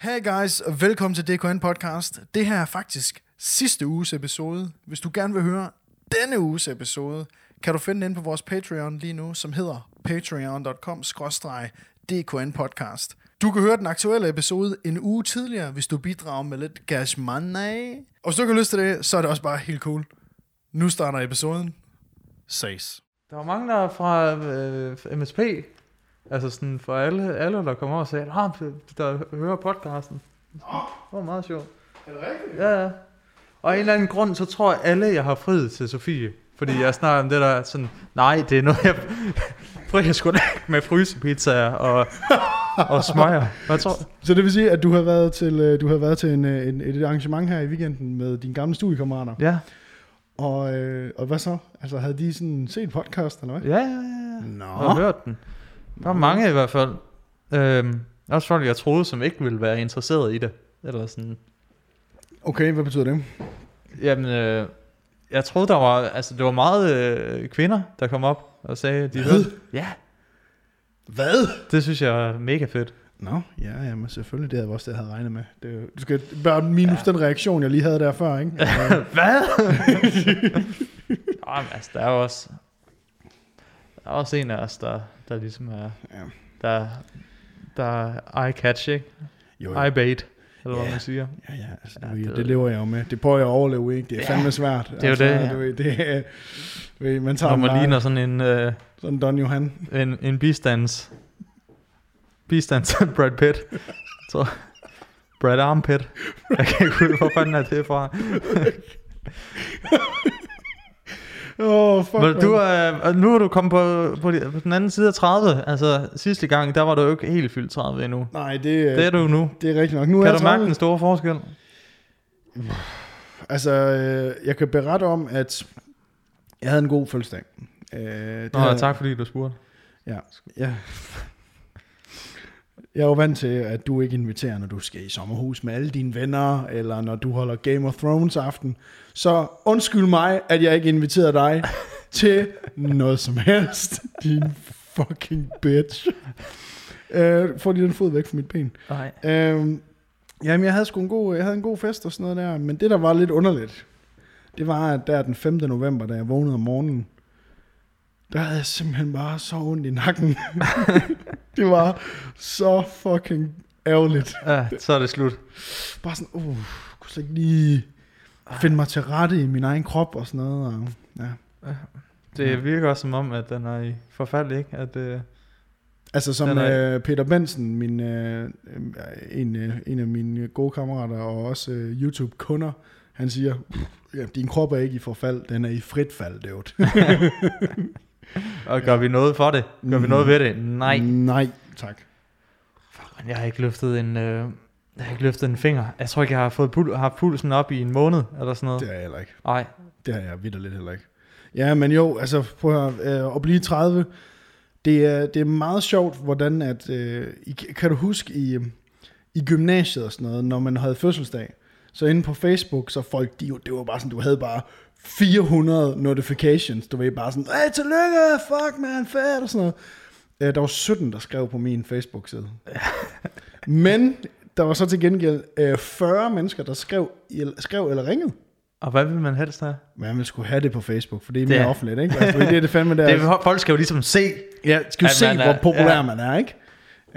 Hey guys, og velkommen til DKN Podcast. Det her er faktisk sidste uges episode. Hvis du gerne vil høre denne uges episode, kan du finde den inde på vores Patreon lige nu, som hedder patreon.com DKN Podcast. Du kan høre den aktuelle episode en uge tidligere, hvis du bidrager med lidt cash money. Og hvis du ikke har lyst til det, så er det også bare helt cool. Nu starter episoden. Ses. Der var mange der fra øh, MSP, altså sådan for alle, alle der kommer over og sagde, ah, der hører podcasten. Det var meget sjovt. Er det rigtigt? Ja, ja. Og af en eller anden grund, så tror jeg alle, jeg har friet til Sofie. Fordi jeg snakker om det der sådan, nej, det er noget, jeg frier sgu da ikke med frysepizzaer og, og smøger. Hvad tror Så det vil sige, at du har været til, øh, du har været til en, øh, en, et arrangement her i weekenden med dine gamle studiekammerater. Ja, Og, øh, og hvad så? Altså, havde de sådan set podcast, eller hvad? ja, ja, ja. Nå. Jeg har hørt den. Der var mange i hvert fald. Øhm, også folk, jeg troede, som ikke ville være interesseret i det. Eller sådan. Okay, hvad betyder det? Jamen, øh, jeg troede, der var, altså, det var meget øh, kvinder, der kom op og sagde, de Hvad? Ja, Hvad? det synes jeg er mega fedt. Nå, ja, jamen selvfølgelig, det havde jeg også det, jeg havde regnet med. Det, du skal bare minus ja. den reaktion, jeg lige havde der før, ikke? Altså, Hvad? Jamen, altså, der er jo også, der er også en af os, der, der ligesom er, Ja. der, der er eye-catch, ikke? jo, Eye-bait, eller hvad Ja. man siger. ja, ja, altså, Ja, det, det- det, lever jeg jo med. Det prøver jeg at overleve, ikke? Det er Ja, fandme svært. det er jo det, ja. Du, ved, det er, du ved, man tager Når man ligner sådan en, øh, sådan Don Johan. en, en bistands, bistands Brad Pitt. Så, Brad Armpit. Jeg kan ikke huske, hvor fanden er det fra. Oh, fuck, Men du er, nu er du kommet på, på, på den anden side af 30. Altså sidste gang, der var du jo ikke helt fyldt 30 endnu. Nej, det, Det er du nu. det er rigtigt nok. Nu er Kan jeg du mærke 30. den store forskel? Altså, øh, jeg kan berette om, at jeg havde en god fødselsdag. Øh, det Nå, havde- tak fordi du spurgte. Ja. ja. Jeg er jo vant til, at du ikke inviterer, når du skal i sommerhus med alle dine venner, eller når du holder Game of Thrones aften. Så undskyld mig, at jeg ikke inviterede dig til noget som helst. Din fucking bitch. Øh, får lige den fod væk fra mit ben. Nej. Øhm, jamen, jeg havde sgu en god, jeg havde en god fest og sådan noget der, men det, der var lidt underligt, det var, at der den 5. november, da jeg vågnede om morgenen, der havde jeg simpelthen bare så ondt i nakken. det var så fucking ærgerligt. Ja, så er det slut. Bare sådan, uh, kunne slet ikke lige finde mig til rette i min egen krop og sådan noget. Og, ja. Det virker også som om, at den er i forfald, ikke? At, øh, Altså som er- øh, Peter Benson, min, øh, øh, en, øh, en af mine gode kammerater og også øh, YouTube-kunder, han siger, ja, din krop er ikke i forfald, den er i frit fald, det og gør vi noget for det? Gør vi noget ved det? Nej. Nej, tak. Men jeg har ikke løftet en... Øh, jeg har ikke løftet en finger. Jeg tror ikke, jeg har fået pul- har haft pulsen op i en måned, eller sådan noget. Det er jeg heller ikke. Nej. Det har jeg vidt lidt heller ikke. Ja, men jo, altså prøv at, øh, at blive 30, det er, det er meget sjovt, hvordan at, øh, kan du huske i, i gymnasiet og sådan noget, når man havde fødselsdag, så inde på Facebook, så folk, de, det var bare sådan, du havde bare 400 notifications, du ved bare sådan, hey, tillykke, fuck man, fedt, og sådan noget. Øh, der var 17, der skrev på min Facebook-side. Men der var så til gengæld øh, 40 mennesker, der skrev, skrev eller ringede. Og hvad vil man helst have? Man vil skulle have det på Facebook, for det er Det mere er- offentligt, ikke? Altså, det er det fandme der. Det, er- folk skal jo ligesom se, ja, skal jo se, er- hvor populær ja. man er, ikke?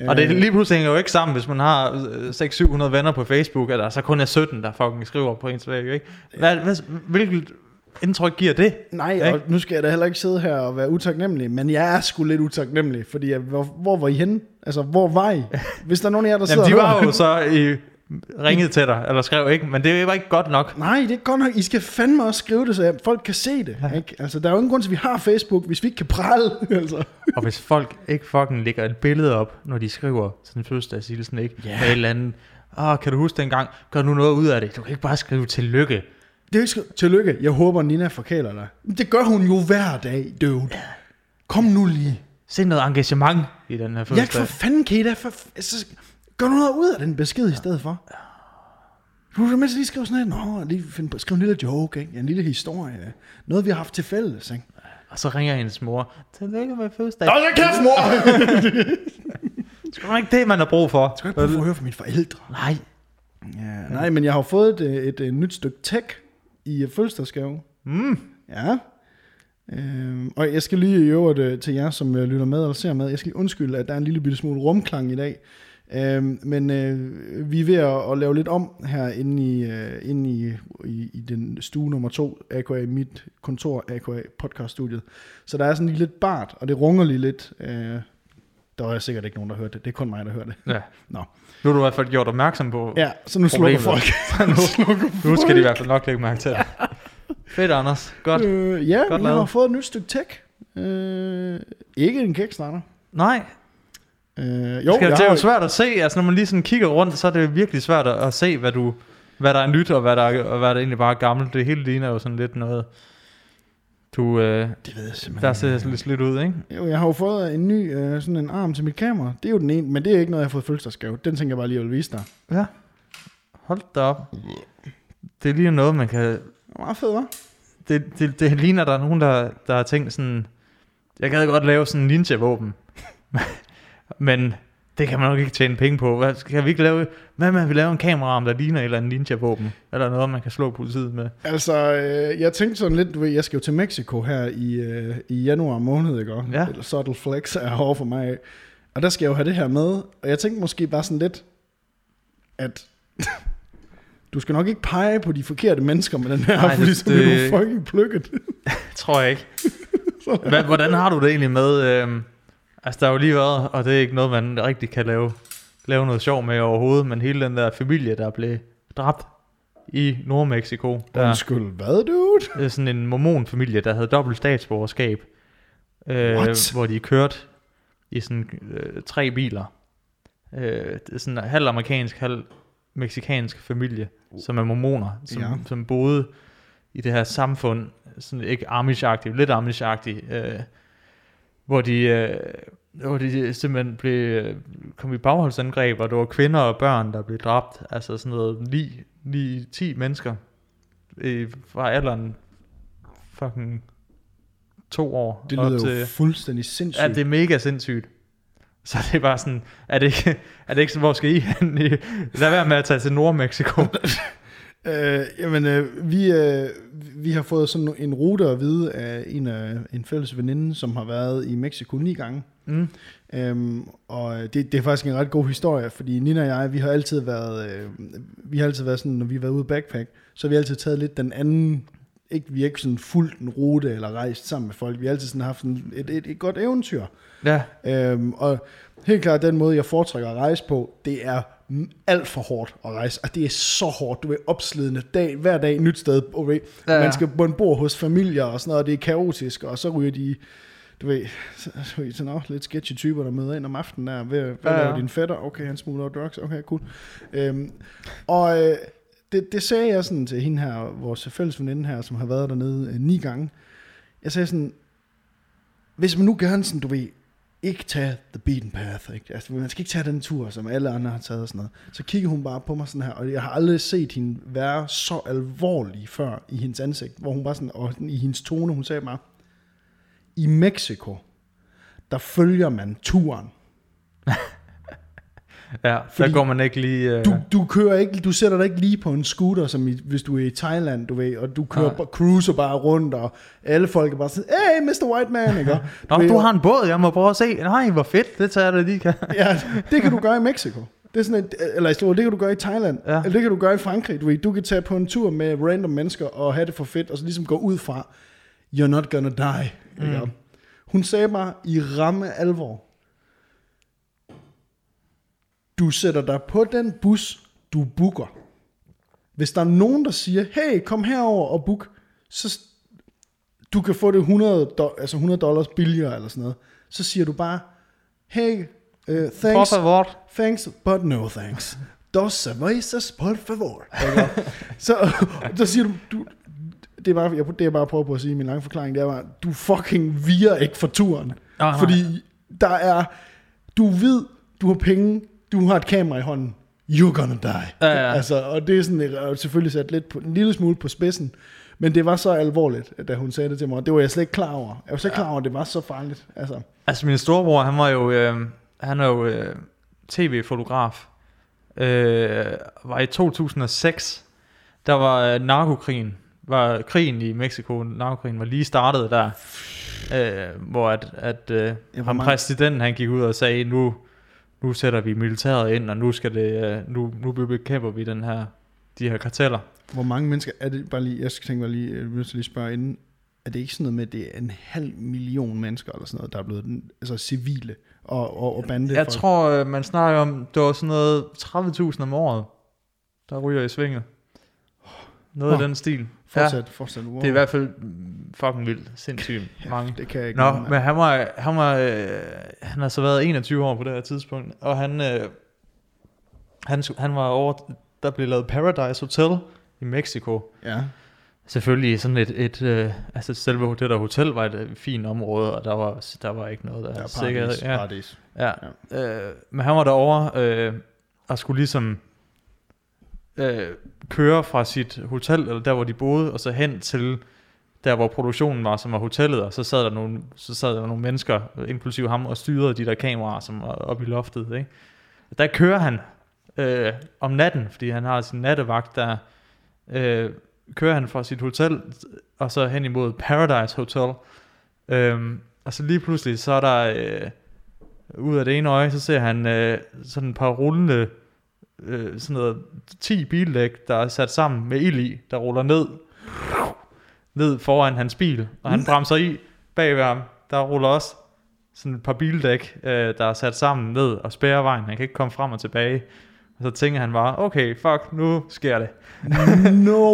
Og det Øh, lige pludselig hænger jo ikke sammen, hvis man har øh, 600-700 venner på Facebook, eller så kun er 17, der fucking skriver på ens væg, ikke? Hvad, hvad, hvilket indtryk giver det? Nej, Ikke? og nu skal jeg da heller ikke sidde her og være utaknemmelig, men jeg er sgu lidt utaknemmelig, fordi jeg, hvor, hvor var I henne? Altså, hvor var I? Hvis der er nogen af jer, der sidder Jamen, de var jo så i ringet til dig, eller skrev ikke, men det var ikke godt nok. Nej, det er godt nok. I skal fandme også skrive det, så folk kan se det. Ja. Ikke? Altså, der er jo ingen grund til, at vi har Facebook, hvis vi ikke kan prale. Altså. Og hvis folk ikke fucking lægger et billede op, når de skriver sådan en fødselsdagshilsen, ikke? Ja. Med et eller andet, åh, kan du huske dengang, gør nu noget ud af det. Du kan ikke bare skrive tillykke. Det er ikke skrevet, tillykke, jeg håber, Nina forkæler dig. Men Det gør hun jo hver dag, dude. Kom nu lige. Se noget engagement i den her Ja, fødselsdag. for fanden kan I da... For, altså, gør nu noget ud af den besked i stedet for. Du kan mindst lige skrive sådan noget, nå, lige finde på, skrive en lille joke, ikke? Ja, en lille historie. Noget, vi har haft til fælles, ikke? Og så ringer hendes mor. Tillykke med fødselsdag. Nå, så kæft, mor! Det er ikke det, man har brug for. skal ikke prøve at høre fra mine forældre. Nej. Ja, nej, men jeg har fået et, et, et nyt stykke tech i fødselsdagsgave. Mm. Ja. Øhm, og jeg skal lige i øvrigt øh, til jer, som øh, lytter med eller ser med, jeg skal lige undskylde, at der er en lille bitte smule rumklang i dag. Øhm, men øh, vi er ved at, at lave lidt om her inde i, øh, inde i, i, i den stue nummer to, AKA mit kontor, AKA podcaststudiet. Så der er sådan lige lidt bart, og det runger lige lidt. Øh, der er sikkert ikke nogen, der hørte det. Det er kun mig, der hører det. Ja. Nå. Nu har du i hvert fald gjort opmærksom på. Ja, så nu slukker folk. nu, slukker nu skal de i hvert fald nok lægge mærke til det. Fedt, Anders. Godt. Øh, ja, Godt Godt jeg har lavet. fået et nyt stykke tech. Øh, ikke en Kickstarter. Nej, Øh, jo, jo, det er jo svært at se. Altså, når man lige sådan kigger rundt, så er det virkelig svært at, at se, hvad, du, hvad der er nyt, og hvad der, er, og hvad der egentlig bare er gammelt. Det hele ligner jo sådan lidt noget... Du, øh, det ved jeg simpelthen der ser lidt slidt ud, ikke? Jo, jeg har jo fået en ny øh, sådan en arm til mit kamera. Det er jo den ene, men det er ikke noget, jeg har fået fødselsdagsgave. Den tænker jeg bare lige, at jeg vil vise dig. Ja. Hold da op. Det er lige noget, man kan... Det er meget fedt, hva'? Det, det, det ligner, der er nogen, der, der har tænkt sådan... Jeg gad godt lave sådan en ninja-våben. Men det kan man nok ikke tjene penge på. Hvad, kan vi ikke lave... Hvad med, at vi laver en kameraarm, der ligner et eller andet ninja-våben? Eller noget, man kan slå politiet med? Altså, øh, jeg tænkte sådan lidt, du ved, jeg skal jo til Mexico her i, øh, i januar måned, ikke? Ja. Subtle Flex er over for mig. Og der skal jeg jo have det her med. Og jeg tænkte måske bare sådan lidt, at du skal nok ikke pege på de forkerte mennesker med den her, Nej, fordi det- så bliver du fucking plukket. Tror jeg ikke. Hvordan har du det egentlig med... Øh, altså, der har jo lige været, og det er ikke noget, man rigtig kan lave, lave noget sjov med overhovedet, men hele den der familie, der blev dræbt i Nordmexico, der, Undskyld, hvad, dude? Det er sådan en mormonfamilie, der havde dobbelt statsborgerskab. Øh, What? hvor de kørte i sådan øh, tre biler. Øh, det er sådan en halv amerikansk, halv meksikansk familie, som er mormoner, som, ja. som boede i det her samfund, sådan ikke amish lidt amish øh, hvor de, øh, hvor de simpelthen blev, øh, kom i bagholdsangreb, og det var kvinder og børn, der blev dræbt. Altså sådan noget 9, 9 10 mennesker øh, fra alderen fucking to år Det op lyder til, jo fuldstændig sindssygt. Ja, det er mega sindssygt. Så det er bare sådan, er det ikke, er det ikke sådan, hvor skal I hen? Lad være med at tage til Nordmexico. Øh, jamen, øh, vi, øh, vi har fået sådan en rute at vide af en, af en fælles veninde, som har været i Mexico ni gange. Mm. Øhm, og det, det er faktisk en ret god historie, fordi Nina og jeg, vi har altid været, øh, vi har altid været sådan, når vi har været ude backpack, så har vi altid taget lidt den anden, ikke, vi har ikke sådan fulgt en rute eller rejst sammen med folk, vi har altid sådan haft sådan et, et, et godt eventyr. Ja, Øhm, og helt klart den måde, jeg foretrækker at rejse på, det er alt for hårdt at rejse. Og det er så hårdt, du ved, opslidende dag, hver dag nyt sted. Ved, Ja, ja. Man skal på en bord hos familier og sådan noget, og det er kaotisk, og så ryger de, du ved, så, så, så nå, lidt sketchy typer, der møder ind om aftenen der. Hvad, hvad ja, ja. laver din fætter? Okay, han smugler drugs. Okay, cool. Øhm, og øh, det, det sagde jeg sådan til hende her, vores fælles veninde her, som har været dernede øh, ni gange. Jeg sagde sådan, hvis man nu gerne sådan, du ved, ikke tage the beaten path, ikke? Altså, man skal ikke tage den tur, som alle andre har taget og sådan noget. Så kigger hun bare på mig sådan her, og jeg har aldrig set hende være så alvorlig før i hendes ansigt, hvor hun bare sådan, og i hendes tone, hun sagde bare, i Mexico, der følger man turen. ja Fordi der går man ikke lige... Øh, Du, du kører ikke, du sætter dig ikke lige på en scooter, som i, hvis du er i Thailand, du ved, og du kører, bare, cruiser bare rundt, og alle folk er bare sådan, hey, Mr. White Man, ikke? Og Nå, ved, du har en båd, jeg må prøve at se. Nej, hvor fedt, det tager jeg da lige. Ja, det kan du gøre i Mexico. Det er sådan et, eller det kan du gøre i Thailand. Ja. Ja. Eller det kan du gøre i Frankrig. Du, ved, du kan tage på en tur med random mennesker og have det for fedt, og så ligesom gå ud fra, you're not gonna die. Mm. Mm. Hun sagde bare i ramme alvor, du sætter dig på den bus, du booker. Hvis der er nogen, der siger, hey, kom herover og book, så du kan få det 100, do- altså 100 dollars billigere eller sådan noget. Så siger du bare, hey, uh, thanks, thanks, but no thanks. Dos cervezas, por favor. Så, så siger du, du det er bare, jeg, det jeg bare prøver på at sige i min lange forklaring, det er bare, du fucking virer ikke for turen. Nej. Fordi der er, du ved, du har penge, du har et kamera i hånden, you're gonna die. Ja, ja. Altså, og det er sådan øh, selvfølgelig sat lidt på, en lille smule på spidsen, men det var så alvorligt, da hun sagde det til mig, og det var jeg slet ikke klar over. Jeg var slet ikke klar over, at det var så farligt. Altså, Altså min storebror, han var jo, øh, han er jo, øh, tv-fotograf, øh, var i 2006, der var øh, narkokrigen, var krigen i Mexico, narkokrigen var lige startet der, øh, hvor at, at øh, ham mange- præsidenten han gik ud og sagde, nu, nu sætter vi militæret ind, og nu skal det, øh, nu, nu bekæmper vi den her, de her karteller. Hvor mange mennesker er det bare lige, jeg skal tænke mig lige, jeg vil nødt til lige spørge inden, er det ikke sådan noget med, at det er en halv million mennesker eller sådan noget, der er blevet den- altså civile og, og, og bande Jeg tror, øh, man snakker om, det var sådan noget 30.000 om året, der ryger i svinget. Noget Nå. i den stil. Fortsæt, ja, fortsæt. Wow. Det er i hvert fald fucking vildt, sindssygt mange. Det kan jeg ikke. Nå, med. men han var, han var, øh, han har så været 21 år på det her tidspunkt, og han, øh, han, han var over, der blev lavet Paradise Hotel i Mexico. Ja, Selvfølgelig sådan et, et øh, altså selve det der hotel var et øh, fint område, og der var, der var ikke noget der, der er sikkerhed. paradis. Ja. paradis. Ja. Øh, men han var derovre øh, og skulle ligesom øh, køre fra sit hotel, eller der hvor de boede, og så hen til der hvor produktionen var, som var hotellet, og så sad der nogle, så sad der nogle mennesker, inklusive ham, og styrede de der kameraer, som var oppe i loftet. Ikke? Der kører han øh, om natten, fordi han har sin nattevagt, der øh, kører han fra sit hotel, og så hen imod Paradise Hotel. Øh, og så lige pludselig, så er der... Øh, ud af det ene øje, så ser han øh, sådan et par rullende, øh, sådan noget 10 bildæk, der er sat sammen med ild i, der ruller ned, ned foran hans bil, og han bremser i bag ved ham. Der ruller også sådan et par bildæk, øh, der er sat sammen ned og spærrer vejen. Han kan ikke komme frem og tilbage. Og så tænker han bare, okay, fuck, nu sker det. no,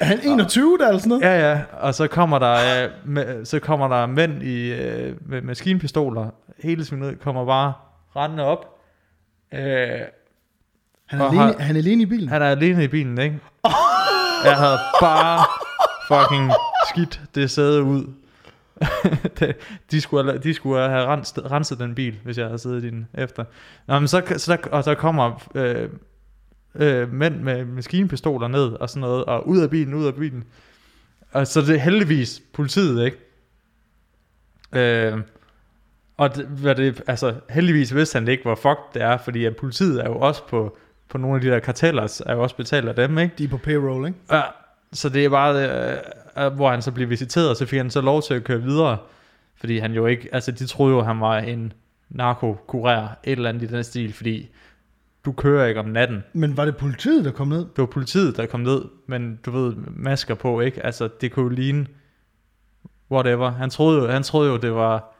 er han 21 der eller sådan noget? Ja, ja, og så kommer der, øh, med, så kommer der mænd i, øh, med maskinpistoler. Hele svinet kommer bare rendende op. Øh, Han er, alene, har- han er alene i bilen. han er alene i bilen, ikke? Jeg havde bare fucking skidt det sæde ud. De, skulle, have- de skulle have renset, renset den bil, hvis jeg havde siddet i den efter. Nå, men så, så der, og så kommer øh, øh, mænd med maskinpistoler ned og sådan noget, og ud af bilen, ud af bilen. Og så det er heldigvis politiet, ikke? Øh, og det, hvad det, altså, heldigvis vidste han ikke, hvor fuck det er, fordi at politiet er jo også på, på nogle af de der karteller, er jo også betalt af dem, ikke? De er på payroll, ikke? Ja, så det er bare, øh, øh, hvor han så bliver visiteret, og så fik han så lov til at køre videre, fordi han jo ikke, altså de troede jo, han var en narkokurer, et eller andet i den stil, fordi du kører ikke om natten. Men var det politiet, der kom ned? Det var politiet, der kom ned, men du ved, masker på, ikke? Altså, det kunne jo ligne whatever. Han troede jo, han troede jo det var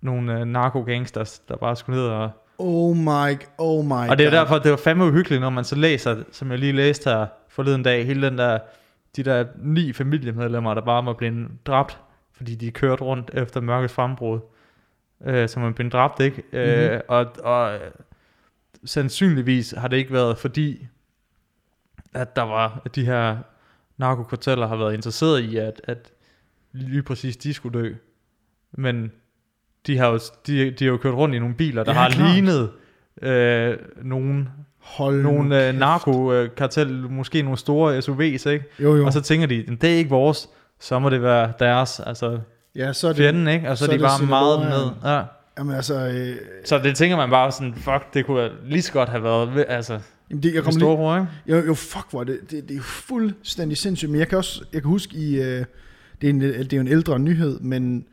nogle øh, narkogangsters, der bare skulle ned og... Oh my, oh my og det er God. derfor, det var fandme uhyggeligt, når man så læser, som jeg lige læste her forleden dag, hele den der, de der ni familiemedlemmer, der bare var blevet dræbt, fordi de kørte rundt efter mørkets frembrud, øh, som er blevet dræbt, ikke? Mm-hmm. Øh, og, og øh, sandsynligvis har det ikke været fordi, at der var, at de her narkokarteller har været interesseret i, at, at lige præcis de skulle dø. Men de har jo, de, de har jo kørt rundt i nogle biler, der Ja, har klart. lignet øh, nogle, Hold nogle øh, narkokartel, måske nogle store SUV's, ikke? Jo, jo. Og så tænker de, "Men det er ikke vores, så må det være deres, altså ja, så er det... fjenden, ikke? Og så, så er de bare meget ned. Ja. Jamen altså... Øh, Så det tænker man bare sådan, fuck, det kunne lige så godt have været, altså, jamen det, jeg med lige, store ikke? Jo, jo fuck hvor det, det, det er fuldstændig sindssygt, men jeg kan også, jeg kan huske i, øh, det, er en, det er jo en ældre nyhed, men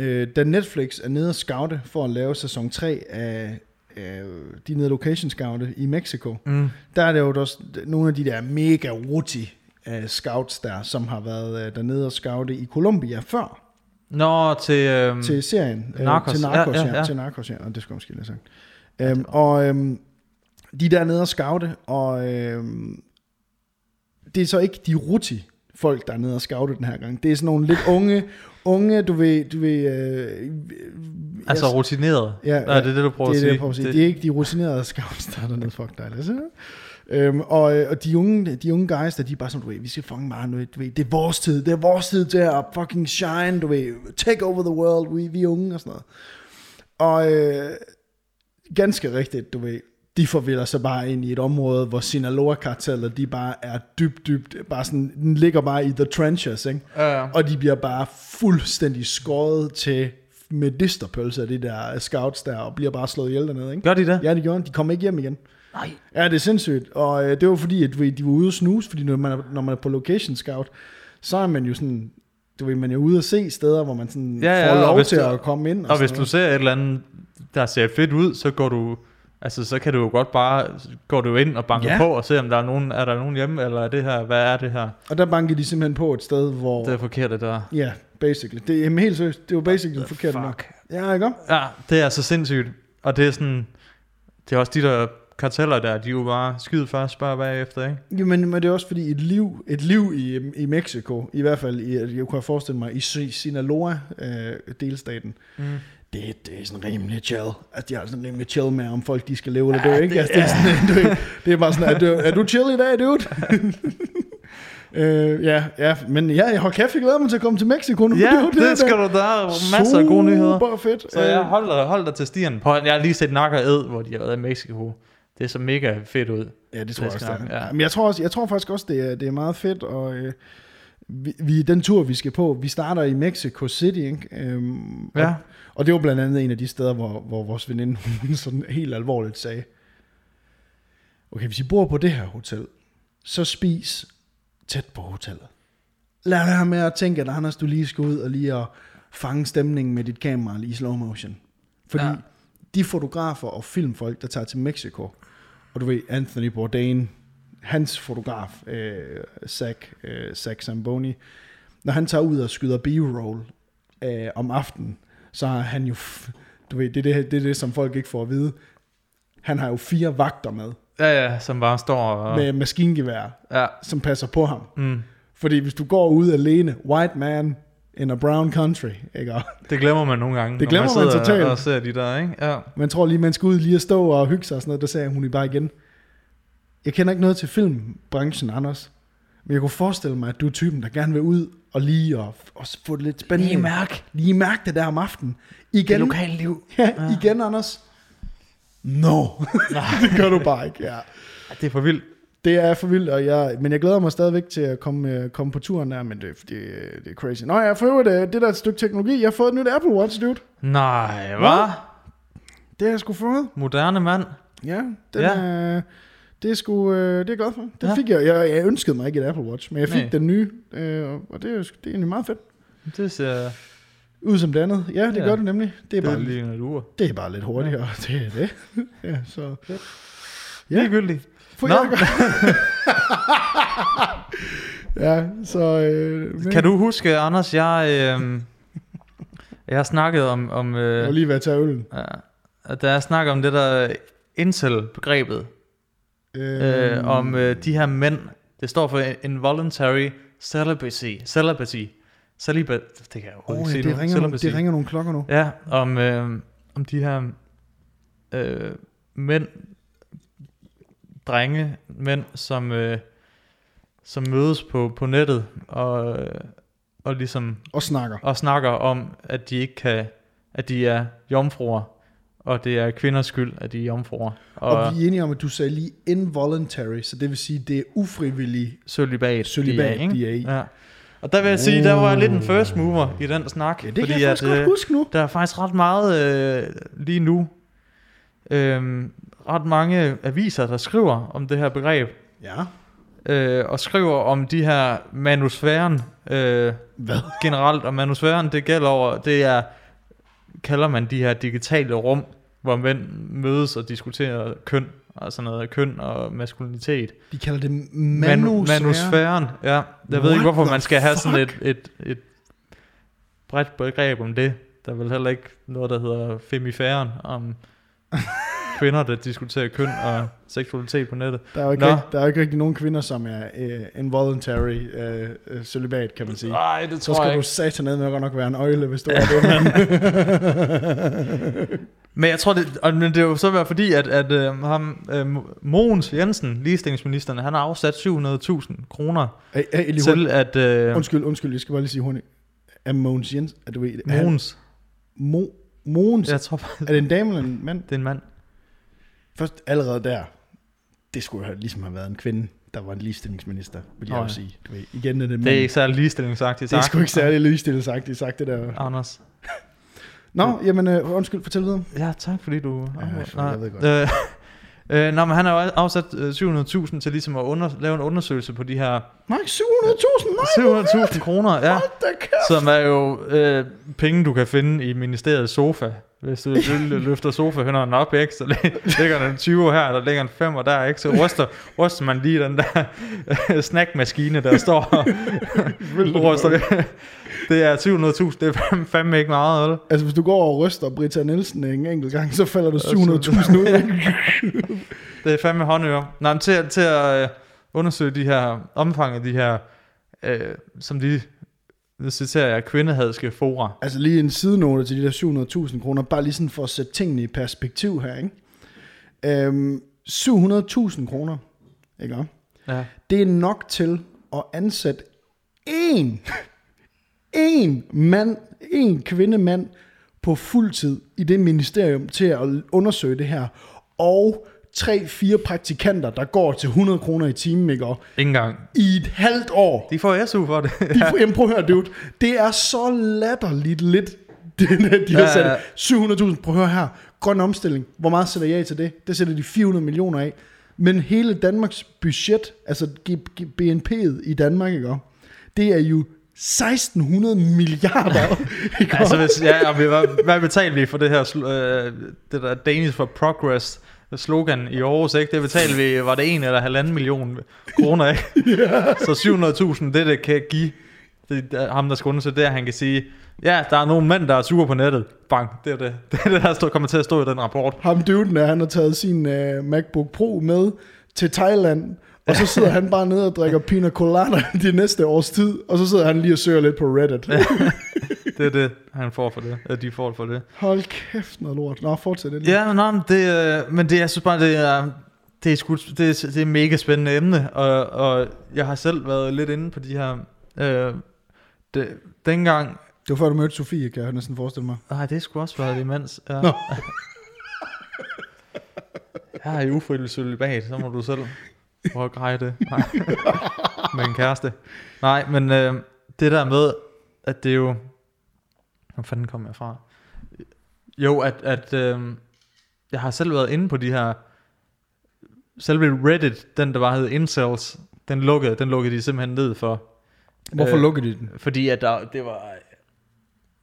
øh, da Netflix er nede og scoute for at lave sæson 3 af, af de nede location scoute i Mexico, Mm. der er det jo også nogle af de der mega ruti uh, scouts der, som har været uh, dernede og scoute i Colombia før, Nå, til, øhm, til serien. øh, Narcos. Til Narcos, Ja, ja, ja, ja. Til Narcos, ja. Og det skulle jeg måske lige have sagt. Øhm, og øhm, de er dernede og scoute, og øhm, det er så ikke de ruti folk, der er nede og scoute den her gang. Det er sådan nogle lidt unge, unge, du ved, du ved øh, altså jeg- rutineret. Ja, Ja, er det det, du prøver det er at det, sige? jeg prøver at sige. Det er ikke de rutinerede scouts, der er dernede. Fuck dig, Lasse. Øhm, og, øh, og de unge, de unge guys, der de er bare sådan, du ved, vi skal fucking bare, ved, du ved, det er vores tid, det er vores tid til at fucking shine, du ved, take over the world, vi, vi er unge og sådan noget. Og øh, ganske rigtigt, du ved, de forvilder sig bare ind i et område, hvor Sinaloa-karteller, de bare er dybt, dybt, bare sådan, den ligger bare i the trenches, ikke? Ja, ja. Og de bliver bare fuldstændig skåret til med disterpølse af de der scouts der, og bliver bare slået ihjel dernede, ikke? Gør de det? Ja, det gjorde de. De kom ikke hjem igen. Nej. Ja, det er sindssygt. Og øh, det var fordi, at de var ude at snuse, fordi når man, er, når man er på location scout, så er man jo sådan, du ved, man er ude at se steder, hvor man sådan Ja, ja, får og lov hvis til du- at komme ind. Og hvis sådan du ser et eller andet, der ser fedt ud, så går du... Altså, så kan du jo godt bare... Går du ind og banker Ja. på og se, om der er nogen, er der nogen hjemme, eller er det her... Hvad er det her? Og der bankede de simpelthen på et sted, hvor... Det er forkert, det der. Ja, basically. Det er helt seriøst. Det var basically forkert. Fuck. Ja, ikke? Ja, det er så sindssygt. Og det er sådan... Det er også de der karteller der, de er jo bare skide først, spørger bagefter, ikke? Jo, men, men det er også fordi et liv, et liv i, i Mexico, i hvert fald, i, jeg kunne forestille mig, i Sin- Sinaloa-delstaten, Mm. Det, det er sådan rimelig chill. Altså, de har sådan rimelig chill med, om folk de skal leve eller dø, Ja, ikke? det- Altså, det, er sådan, du, ved, det er bare sådan, er du, er du chill i dag, dude? øh, ja, ja, men ja, jeg har kæft, jeg glæder mig til at komme til Mexico nu. Ja, er jo det skal du. Der er masser af gode nyheder. Super fedt. Så jeg Øh, holder, hold dig til stieren. På, jeg har lige set Nakker Ed, hvor de har været i Mexico. Det så mega fedt ud. Ja, det tror jeg Det også, det er. Ja. Men jeg tror, også, jeg tror faktisk også, det er, det er meget fedt, og øh, vi, vi, den tur, vi skal på, vi starter i Mexico City, ikke? Øhm, og, Ja. og det var blandt andet en af de steder, hvor, hvor vores veninde sådan helt alvorligt sagde, okay, hvis I bor på det her hotel, så spis tæt på hotellet. Lad være med at tænke, at Anders, du lige skal ud og lige at fange stemningen med dit kamera lige i slow motion. Fordi. Ja. de fotografer og filmfolk, der tager til Mexico, og du ved, Anthony Bourdain, hans fotograf, øh, Zach, øh, Zach Zamboni, når han tager ud og skyder B-roll øh, om aftenen, så har han jo, du ved, det er det, det er det, som folk ikke får at vide. Han har jo fire vagter med, Ja, ja, som bare står og... med maskingevær, Ja. som passer på ham. Mm. Fordi hvis du går ud alene, white man in a brown country, ikke? Det glemmer man nogle gange, Det glemmer når man man totalt. og ser de der, ikke? Ja. Man tror lige, man skal ud lige at stå og hygge sig og sådan noget. Der sagde hun bare igen. Jeg kender ikke noget til filmbranchen, Anders. Men jeg kunne forestille mig, at du er typen, der gerne vil ud og lige og, og få det lidt spændende. Lige mærk. Lige mærke det der om aftenen. Igen. lokale liv. Ja, igen, Anders. No, det gør du bare ikke. Ja. Det er for vildt. Det er for vildt, og jeg, men jeg glæder mig stadigvæk til at komme, øh, komme på turen der, men det, det, det er crazy. Nå, jeg har fået det, det der et stykke teknologi. Jeg har fået et nyt Apple Watch, dude. Nej, hvad? Det har jeg sgu fået. Moderne mand. Ja, den Ja. Er, det er sgu, øh, det er jeg glad for. Det Ja. ja. fik jeg, jeg, jeg ønskede mig ikke et Apple Watch, men jeg fik Nej. den nye, øh, og det er, det er egentlig meget fedt. Det ser Ud som det andet. Ja, det Ja. ja. gør det nemlig. Det er, det er bare, lige en ur. det er bare lidt hurtigere, det er det. ja, så. Ja. Ja. Ligegyldigt. For Nå. jeg ja, så... Øh, men, Kan du huske, Anders, jeg, øh, jeg har snakket om, om Jeg øh, var lige ved at tage øllen. ja, at der er snak om det der incel-begrebet, øh, om øh, de her mænd, det står for involuntary celibacy, celibacy, celibacy, det kan jeg overhovedet oh, ikke ja, det, ringer nogle, det ringer nogle klokker nu. Ja, om, øh, om de her øh, mænd, drenge, mænd, som, øh, som mødes på, på nettet og, og ligesom Og snakker. og snakker om, at de ikke kan, at de er jomfruer, og det er kvinders skyld, at de er jomfruer. Og, Og vi er enige om, at du sagde lige involuntary, så det vil sige, det er ufrivillig sølibat, Sølibat, de er, ikke? de er i. Ja. Og der vil jeg sige, der var lidt en first mover i den snak. Ja, det kan jeg at, godt øh, huske nu. Der er faktisk ret meget øh, lige nu. Øh, ret mange aviser, der skriver om det her begreb. Ja. Øh, og skriver om de her manusfæren øh, Hvad? generelt. Og manusfæren, det gælder over, det er, kalder man de her digitale rum, hvor mænd mødes og diskuterer køn, og sådan noget køn og maskulinitet. De kalder det Manu- manusfære. manusfæren, ja. Jeg ved What ikke, hvorfor man skal have sådan et, fuck? et, et bredt begreb om det. Der er vel heller ikke noget, der hedder femifæren om kvinder, der diskuterer køn og seksualitet på nettet. Der er, jo ikke, Nå. der er jo ikke rigtig nogen kvinder, som er uh, involuntary uh, celibat, kan man sige. Nej, det Så skal du satan ned med godt nok være en øjle, hvis du er det, mand. Men jeg tror, det, og, men det er jo så været fordi, at, at øh, ham, øh, Mogens Jensen, ligestillingsministeren, han har afsat 700.000 kroner hey, hey, lige til at... Øh, Undskyld, undskyld, jeg skal bare lige sige hurtigt. Er Mogens Jens, er du ved, er Mogens. Mo, Mogens, Jeg tror faktisk, er det en dame eller en mand? det er en mand. Først allerede der, det skulle have ligesom have været en kvinde, der var en ligestillingsminister, vil jeg jo ja. sige. Du ved, igen er det, Det er ikke særlig ligestillingsagtigt det er sagt. sgu ikke særlig ligestillingsagtigt sagt, det der. Anders. Nå, jamen øh, undskyld, fortæl videre. Ja, tak fordi du... Ja, jeg ved godt. Øh, øh, nå, men han har jo afsat øh, 700.000 til ligesom at under, lave en undersøgelse på de her Nej, 700.000, nej, 700.000 kroner, ja. Som er jo øh, penge, du kan finde i ministeriets sofa. Hvis du lø- løfter sofahønderne op, ikke, så lig- ligger der en 20 her, der ligger en 5 der, ikke, så ryster, ryster man lige den der snackmaskine, der står og ryster. det. Er 700.000, det er fandme- ikke meget, eller? Altså, hvis du går og ryster Britta Nielsen en enkelt gang, så falder du 700.000 ud. Det er fandme håndører. Nej, men til, til at øh, undersøge de her omfang af de her, øh, som de, nu citerer jeg, kvindehadske fora. altså lige en sidenote til de der 700.000 kroner, bare lige sådan for at sætte tingene i perspektiv her, ikke? Øhm, 700.000 kroner, ikke? Ja. Det er nok til at ansætte én, én mand, én kvindemand på fuld tid i det ministerium til at undersøge det her, og tre-fire praktikanter, der går til 100 kroner i timen, ikke? Og Ingen gang. I et halvt år. De får SU for det. De, jamen, prøv at høre, dude. Det er så latterligt lidt, de har Ja, sat ja. 700.000. Prøv at høre her. Grøn omstilling. Hvor meget sætter jeg til det? Det sætter de 400 millioner af. Men hele Danmarks budget, altså BNP'et i Danmark, ikke? det er jo 1600 milliarder. Ikke? altså, hvis, ja, vi, hvad, hvad betalte vi for det her, øh, det der Danish for Progress slogan i Aarhus, ikke? Det betalte vi, var det en eller halvanden million kroner, ikke? Så 700.000, det det kan give det, er ham, der skal undersøge det, er, han kan sige, ja, der er nogle mænd, der er sure på nettet. Bang, det er det. Det er det, der står, kommer til at stå i den rapport. Ham duden der, han har taget sin uh, MacBook Pro med til Thailand, og så sidder han bare nede og drikker pina colada de næste års tid, og så sidder han lige og søger lidt på Reddit. Det er det, han får for det. At de får for det. Hold kæft noget lort. Nå, fortsæt det. Ja, nå, men det, øh, men det, jeg synes bare, det er, det er, sgu, det er, det er mega spændende emne, og, og jeg har selv været lidt inde på de her, øh, det, dengang, Det var før du mødte Sofie, kan jeg næsten forestille mig. nej, det skulle også været imens, ja. Nå. jeg er i ufrivillig celibat, så må du selv prøve at greje det. Nej. med en kæreste. Nej, men øh, det der med, at det er jo, hvor fanden kom jeg fra? Jo, at, at øh, jeg har selv været inde på de her, selve Reddit, den der bare hed Incels, den lukkede, den lukkede de simpelthen ned for. Hvorfor Øh, lukkede de den? Fordi at der, det var,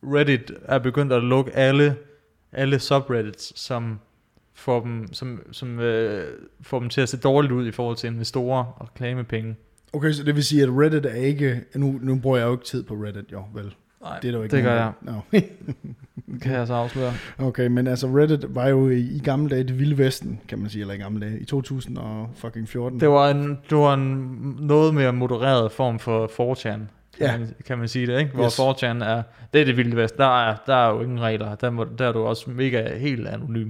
Reddit er begyndt at lukke alle, alle subreddits, som får dem, som, som, øh, får dem til at se dårligt ud i forhold til investorer og reklamepenge. Okay, så det vil sige, at Reddit er ikke... Nu, nu bruger jeg jo ikke tid på Reddit, jo, vel? Nej, Det er der jo ikke det gør jeg. Nå. Kan jeg så afsløre. Okay, men altså Reddit var jo i, i gamle dage det vilde vesten, kan man sige, eller i gamle dage, i 2014. Det var en, det var en noget mere modereret form for 4chan, kan, Ja. man, kan man sige det, ikke? Hvor Yes. 4chan er, det er det vilde vest, der er, der er jo ingen regler, der, må, der er du også mega helt anonym.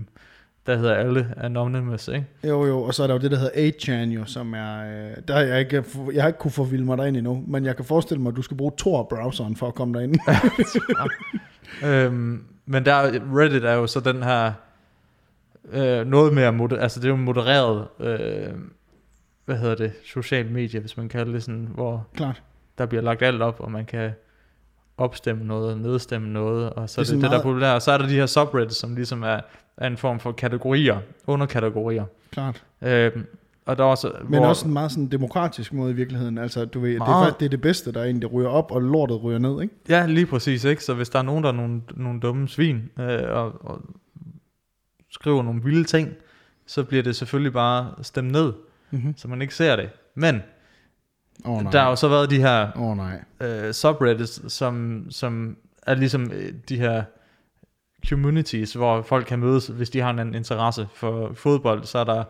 Der hedder alle anonymous, ikke? Jo, jo, og så er der jo det, der hedder 8chan jo, som er... Øh, der har jeg, ikke, jeg har ikke kunne forvilde mig derind endnu, men jeg kan forestille mig, at du skal bruge Tor-browseren for at komme derind. øhm, men der, Reddit er jo så den her, øh, noget mere, moder, altså det er jo modereret, øh, hvad hedder det, social medie, hvis man kalder det sådan, hvor Klart. der bliver lagt alt op, og man kan opstemme noget, nedstemme noget, og så Det er det, det der er populært. Og så er der de her subreddits, som ligesom er, er en form for kategorier, underkategorier. Klart. Øhm, og der er også, Men også en meget sådan demokratisk måde i virkeligheden. Altså, du ved, det er Meget. faktisk det, er det bedste, der egentlig ryger op, og lortet ryger ned, ikke? Ja, lige præcis, ikke? Så hvis der er nogen, der er nogle, nogle dumme svin, øh, og, og skriver nogle vilde ting, så bliver det selvfølgelig bare stemt ned, Mm-hmm. så man ikke ser det. Men oh, nej. der har jo så været de her oh, nej. øh, subreddits, som, som er ligesom øh, de her communities, hvor folk kan mødes, hvis de har en anden interesse for fodbold, så er der,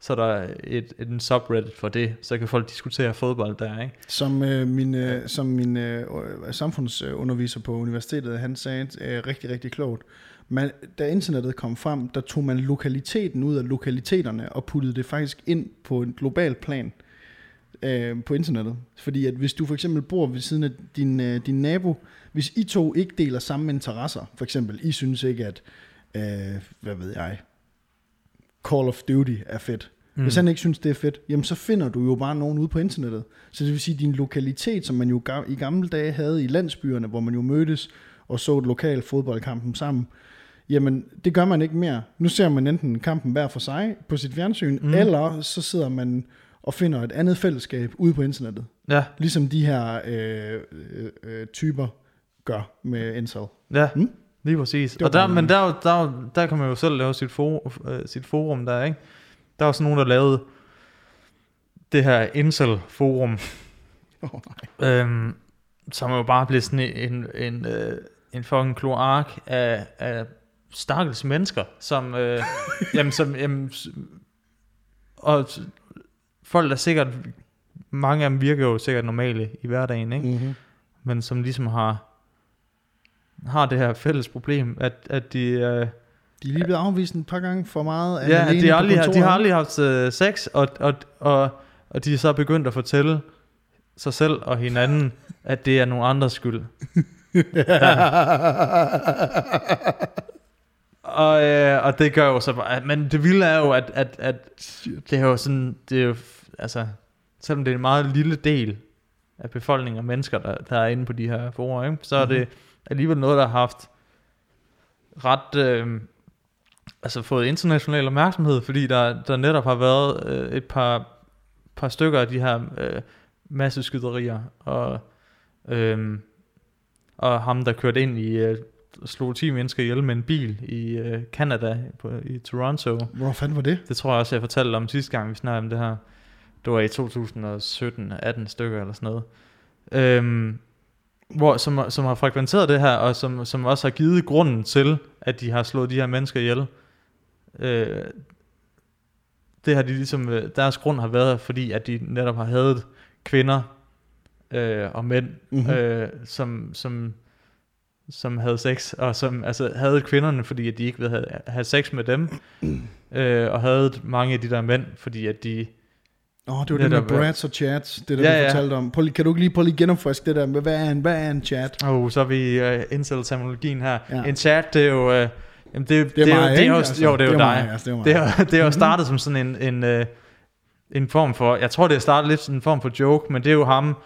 så er der et, en subreddit for det, så kan folk diskutere fodbold der, ikke? Som øh, min, øh, som min øh, øh, samfundsunderviser på universitetet, han sagde øh, rigtig, rigtig klogt. Man, da internettet kom frem, der tog man lokaliteten ud af lokaliteterne og puttede det faktisk ind på en global plan øh, på internettet. Fordi at hvis du for eksempel bor ved siden af din, øh, din nabo, hvis I to ikke deler samme interesser, for eksempel, I synes ikke, at, øh, hvad ved jeg, Call of Duty er fedt, Mm. Hvis han ikke synes, det er fedt, jamen så finder du jo bare nogen ude på internettet. Så det vil sige, din lokalitet, som man jo i gamle dage havde i landsbyerne, hvor man jo mødtes og så et lokal fodboldkampen sammen. Jamen, det gør man ikke mere. Nu ser man enten kampen hver for sig på sit fjernsyn, Mm. mm. eller så sidder man og finder et andet fællesskab ude på internettet. Ja, Ligesom de her øh, øh, øh, typer gør med incel. ja. Mm. Lige præcis. Det var Og der, men der, er der, er der kan man jo selv lave sit, for, øh, sit forum der, ikke? Der er også nogen, der lavede det her Incel-forum, Oh, nej. øhm, som jo bare blevet sådan en, en, øh, en fucking kloak af, af stakkels mennesker, som, øh, jamen, som, jamen, og folk der sikkert, mange af dem virker jo sikkert normale i hverdagen, ikke? Mm-hmm. men som ligesom har har det her fælles problem, at, at de, øh, De er lige blevet afvist et par gange for meget. af ja, de, aldrig, har, de har aldrig haft øh, sex, og, og, og, og de er så begyndt at fortælle sig selv og hinanden, at det er nogle andres skyld. Og, øh, og det gør jo så bare, men det vilde er jo, at, at, at det er jo sådan, det er jo, altså, selvom det er en meget lille del af befolkningen og mennesker, der, der er inde på de her forer, ikke? så er det alligevel noget, der har haft ret, øh, altså fået international opmærksomhed, fordi der, der netop har været øh, et par, par stykker af de her øh, masseskyderier, og, øh, og ham, der kørte ind i, øh, slog 10 mennesker ihjel med en bil i øh, Canada, på, i Toronto. Hvor fanden var det? Det tror jeg også, jeg fortalte om sidste gang, vi snakkede om det her. Det var i 2017, 18 stykker eller sådan noget. Øhm, hvor, som, som har frekventeret det her, og som, som også har givet grunden til, at de har slået de her mennesker ihjel. Øh, det har de ligesom, øh, deres grund har været, fordi at de netop har hadet kvinder øh, og mænd, Mhm. mm-hmm. øh, som, som, som havde sex, og som altså, havde kvinderne, fordi at de ikke ville have, have sex med dem, øh, og havde mange af de der mænd, fordi at de... Åh, oh, det var det med Netop, ja. brats og chats, det der, Ja, du ja. fortalte om. Prøv, kan du ikke lige, prøv lige genopfriske det der med, hvad er en, hvad er en chat? Oh, så er vi uh, incel-terminologien her. Ja. En chat, det er jo... Uh, jamen det, Det er det, mig, jo, det er jo, Altså, jo, det er jo dig. Mig, altså, det er. Det er, det er jo startet som sådan en, en, øh, en form for, jeg tror det er startet lidt som en form for joke, men det er jo ham,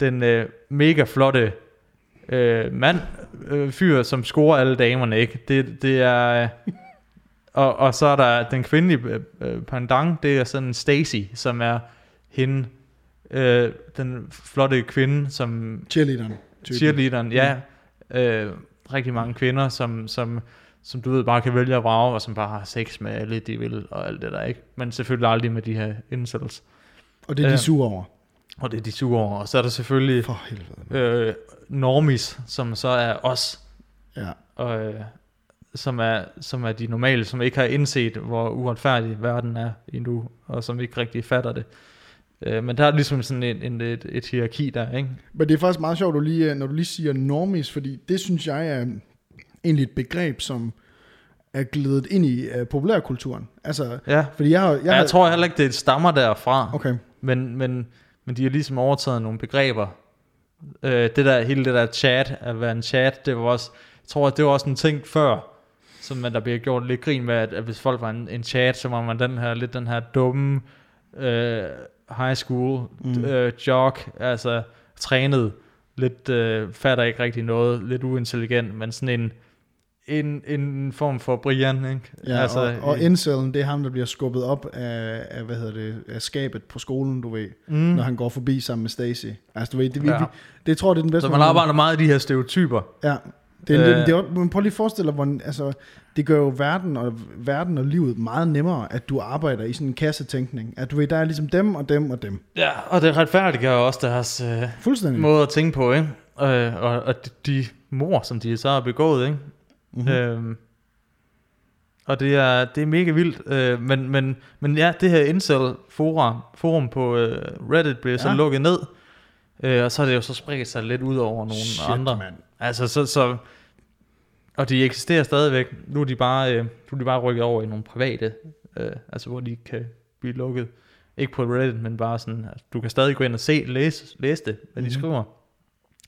den øh, mega flotte øh, mand, øh, fyr, som scorer alle damerne, ikke? Det, det er, øh, og, og så er der den kvindelige øh, øh, pandang, det er sådan Stacy, som er hende, øh, den flotte kvinde, som Cheerleaderen. typen. cheerleaderen, ja. Øh, rigtig mange kvinder, som, som, som du ved, bare kan vælge at vrage, og som bare har sex med alle, de vil, og alt det der, ikke? Men selvfølgelig aldrig med de her incels. Og det er de Ja. sure over. Og det er de sure over. Og så er der selvfølgelig For helvede. øh, normis, som så er os, Ja. og, øh, som, er, som er de normale, som ikke har indset, hvor uretfærdig verden er endnu, og som ikke rigtig fatter det. Øh, men der er ligesom sådan en, en, et, et hierarki der, ikke? Men det er faktisk meget sjovt, du lige, når du lige siger normis, fordi det synes jeg er egentlig et begreb, som er glædet ind i uh, populærkulturen. Altså, Ja, fordi jeg har... Jeg, jeg, har, jeg tror heller ikke, det stammer derfra. Okay. Men, men, men de har ligesom overtaget nogle begreber. Øh, det der, hele det der chat, at være en chat, det var også, jeg tror, at det var også en ting før, som man der bliver gjort lidt grin med, at, at hvis folk var en, en chat, så var man den her, lidt den her dumme øh, high school Mm. øh, jock, altså trænet, lidt øh, fatter ikke rigtig noget, lidt uintelligent, men sådan en, en, en form for Brian, ikke? Ja, altså, og, og incelen, det er ham, der bliver skubbet op af, af, hvad hedder det, af skabet på skolen, du ved, mm. når han går forbi sammen med Stacy. Altså, du ved, det, vi, Ja. vi, det jeg tror det er den bedste Så man arbejder meget i de her stereotyper. Ja, det er, Øh. øh. det er, men prøv lige at forestille dig, hvordan, altså, det gør jo verden og, verden og livet meget nemmere, at du arbejder i sådan en kassetænkning. At du ved, der er ligesom dem og dem og dem. Ja, og det retfærdiggør også deres øh, Fuldstændig. måde at tænke på, ikke? Øh, og, og de, mor, som de så har begået, ikke? Mhm. Mm-hmm. Øhm, og det er, det er mega vildt. Øh, men, men, men ja, det her incel forum, forum på øh, Reddit blev så Ja. lukket ned. Øh, og så har det jo så spredt sig lidt ud over nogle Shit, andre. mand. Altså, så, så, og de eksisterer stadigvæk. Nu er de bare, øh, nu er de bare rykket over i nogle private, øh, altså hvor de kan blive lukket. Ikke på Reddit, men bare sådan, at du kan stadig gå ind og se, læse, læse det, hvad de Mhm. skriver.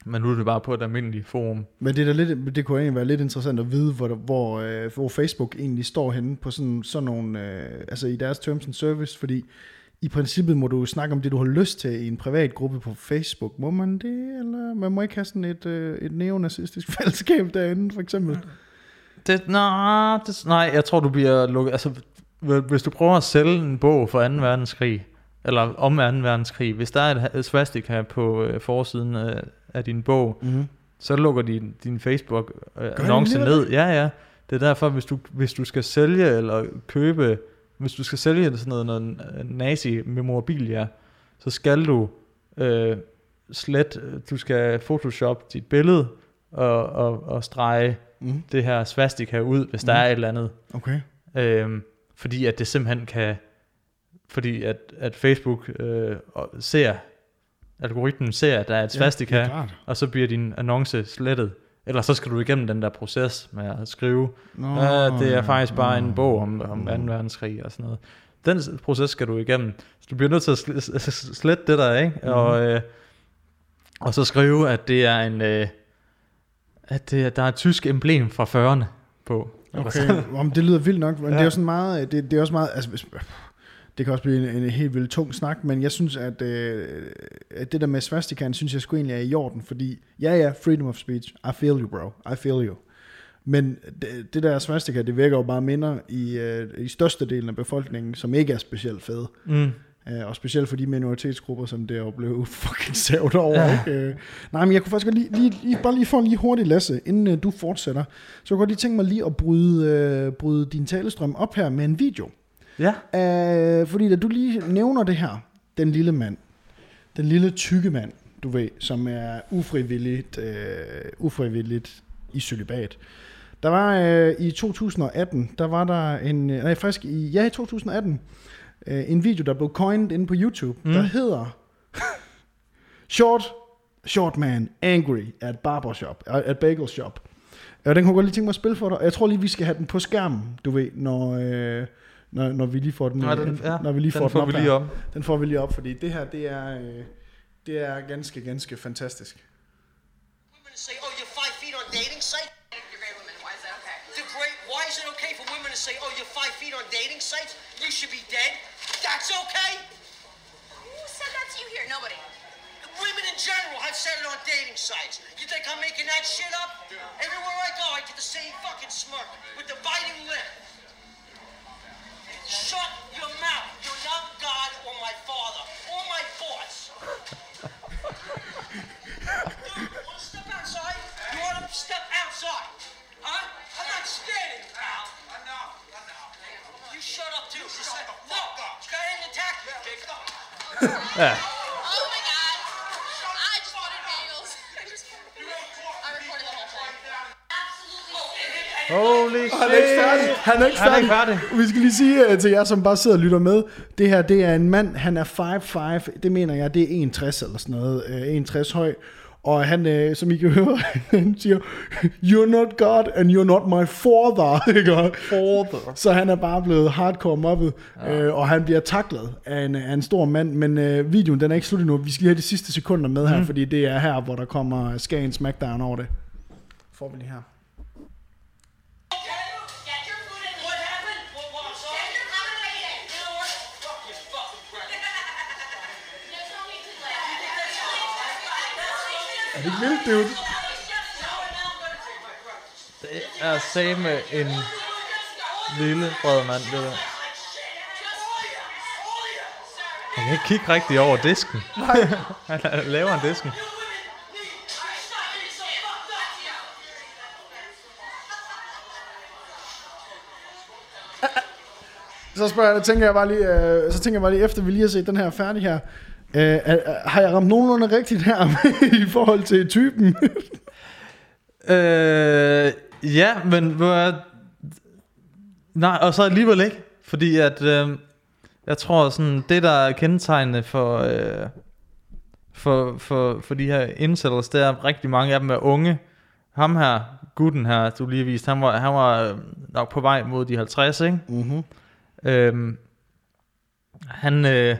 Men nu er det bare på et almindeligt forum. Men det, er da lidt, det kunne egentlig være lidt interessant at vide, hvor, hvor, øh, hvor Facebook egentlig står henne på sådan, sådan nogle, øh, altså i deres terms and service, fordi i princippet må du snakke om det, du har lyst til i en privat gruppe på Facebook. Må man det, eller man må ikke have sådan et, øh, et neonazistisk fællesskab derinde, for eksempel? Det, nej, det, nej, jeg tror, du bliver lukket... Altså, hvis du prøver at sælge en bog for 2. verdenskrig, eller om 2. verdenskrig, hvis der er et swastika på øh, forsiden af, af din bog, Mm-hmm. så lukker din, din Facebook-annonce alligevel ned. Ja, ja. Det er derfor, hvis du, hvis du skal sælge eller købe, hvis du skal sælge sådan noget, noget nazi-memorabilia, så skal du øh, slet, du skal photoshop dit billede og, og, og strege Mm. det her svastika ud, hvis der Mhm. er et eller andet. Okay. Øhm, fordi at det simpelthen kan, fordi at, at Facebook øh, ser, algoritmen ser, at der er et svastika, Ja, og så bliver din annonce slettet. Eller så skal du igennem den der proces med at skrive, Nå, ja, det er faktisk bare en nå. bog om, om 2. verdenskrig og sådan noget. Den proces skal du igennem. Så du bliver nødt til at sl- slette det der, ikke? Mhm. Og, øh, og så skrive, at det er en... Øh, at det, der er et tysk emblem fra 40'erne på. Okay, Jamen, det lyder vildt nok, men ja. det er jo sådan meget, det, det er også meget, altså hvis, det kan også blive en, en helt vildt tung snak, men jeg synes, at, øh, at det der med svastikaen, synes jeg sgu egentlig er i orden, fordi, ja ja, freedom of speech, I feel you bro, I feel you. Men det, det der svastika, det virker jo bare minder i, øh, i størstedelen af befolkningen, som ikke er specielt fede. Mm. Øh, og specielt for de minoritetsgrupper, som det jo blev fucking savet over. Ja. Ja. Ikke? Øh, nej, men jeg kunne faktisk godt lige, lige, lige, bare lige få en lige hurtig Lasse, inden øh, du fortsætter. Så jeg kunne godt lige tænke mig lige at bryde, øh, bryde din talestrøm op her med en video. Ja. Øh, fordi da du lige nævner det her, den lille mand, den lille tykke mand, du ved, som er ufrivilligt, øh, ufrivilligt i celibat. Der var øh, i 2018, der var der en, øh, nej faktisk i, ja i 2018, øh, en video, der blev coined inde på YouTube, mm. der hedder Short, Short Man Angry at Barbershop, at Bagel Shop. Og den kunne jeg godt lige tænke mig at spille for dig. Jeg tror lige, vi skal have den på skærmen, du ved, når, øh, når, når vi lige får den, Nå, den, ja, når vi lige den får, får den vi op lige her. op. Den får vi lige op, fordi det her, det er, øh, det er ganske, ganske fantastisk. say, "Oh, you're five feet on dating site." You're great women. Why is that okay? The great. Why is it okay for women to say, "Oh, you're five feet on dating sites"? You should be dead. That's okay. Who said that to you here? Nobody. Women in general have said it on dating sites. You think I'm making that shit up? Everywhere I go, I get the same fucking smirk with the biting lip. Shut your mouth. You're not God or my father or my boss. Dude, you wanna step outside? You wanna step outside? Huh? I'm not scared of you, pal. I know, I. You shut up too. You said, no, you got any attack? Ja. Oh Han er ikke færdig. Han er ikke Han er færdig. ikke færdig. Vi skal lige sige uh, til jer, som bare sidder og lytter med. Det her, det er en mand, han er 5'5". Det mener jeg, det er 61 eller sådan noget. Uh, 61 høj. Og han, uh, som I kan høre, han siger, You're not God, and you're not my father. Ikke? Father. Så han er bare blevet hardcore mobbet, ja. øh, og han bliver taklet af en, af en stor mand. Men øh, videoen, den er ikke slut endnu. Vi skal lige have de sidste sekunder med her, fordi det er her, hvor der kommer Skagen Smackdown over det. Får vi lige her. Er det ikke vildt, dude? Det er same en lille bred mand, det der. Han kan ikke kigge rigtig over disken. Han er lavere end disken. Så spørger jeg, tænker jeg bare lige, øh, så tænker jeg bare lige, efter vi lige har set den her færdig her, øh, er, har jeg ramt nogenlunde rigtigt her i forhold til typen? Øh, ja, men hvor er... Nej, og så alligevel ikke. Fordi at... Øh, jeg tror sådan, det der er kendetegnende for... Øh, for, for, for de her incels, det er rigtig mange af dem er unge. Ham her, gutten her, du lige viste, han var, han var øh, nok på vej mod de 50, ikke? mm-hmm. Øhm, han, øh,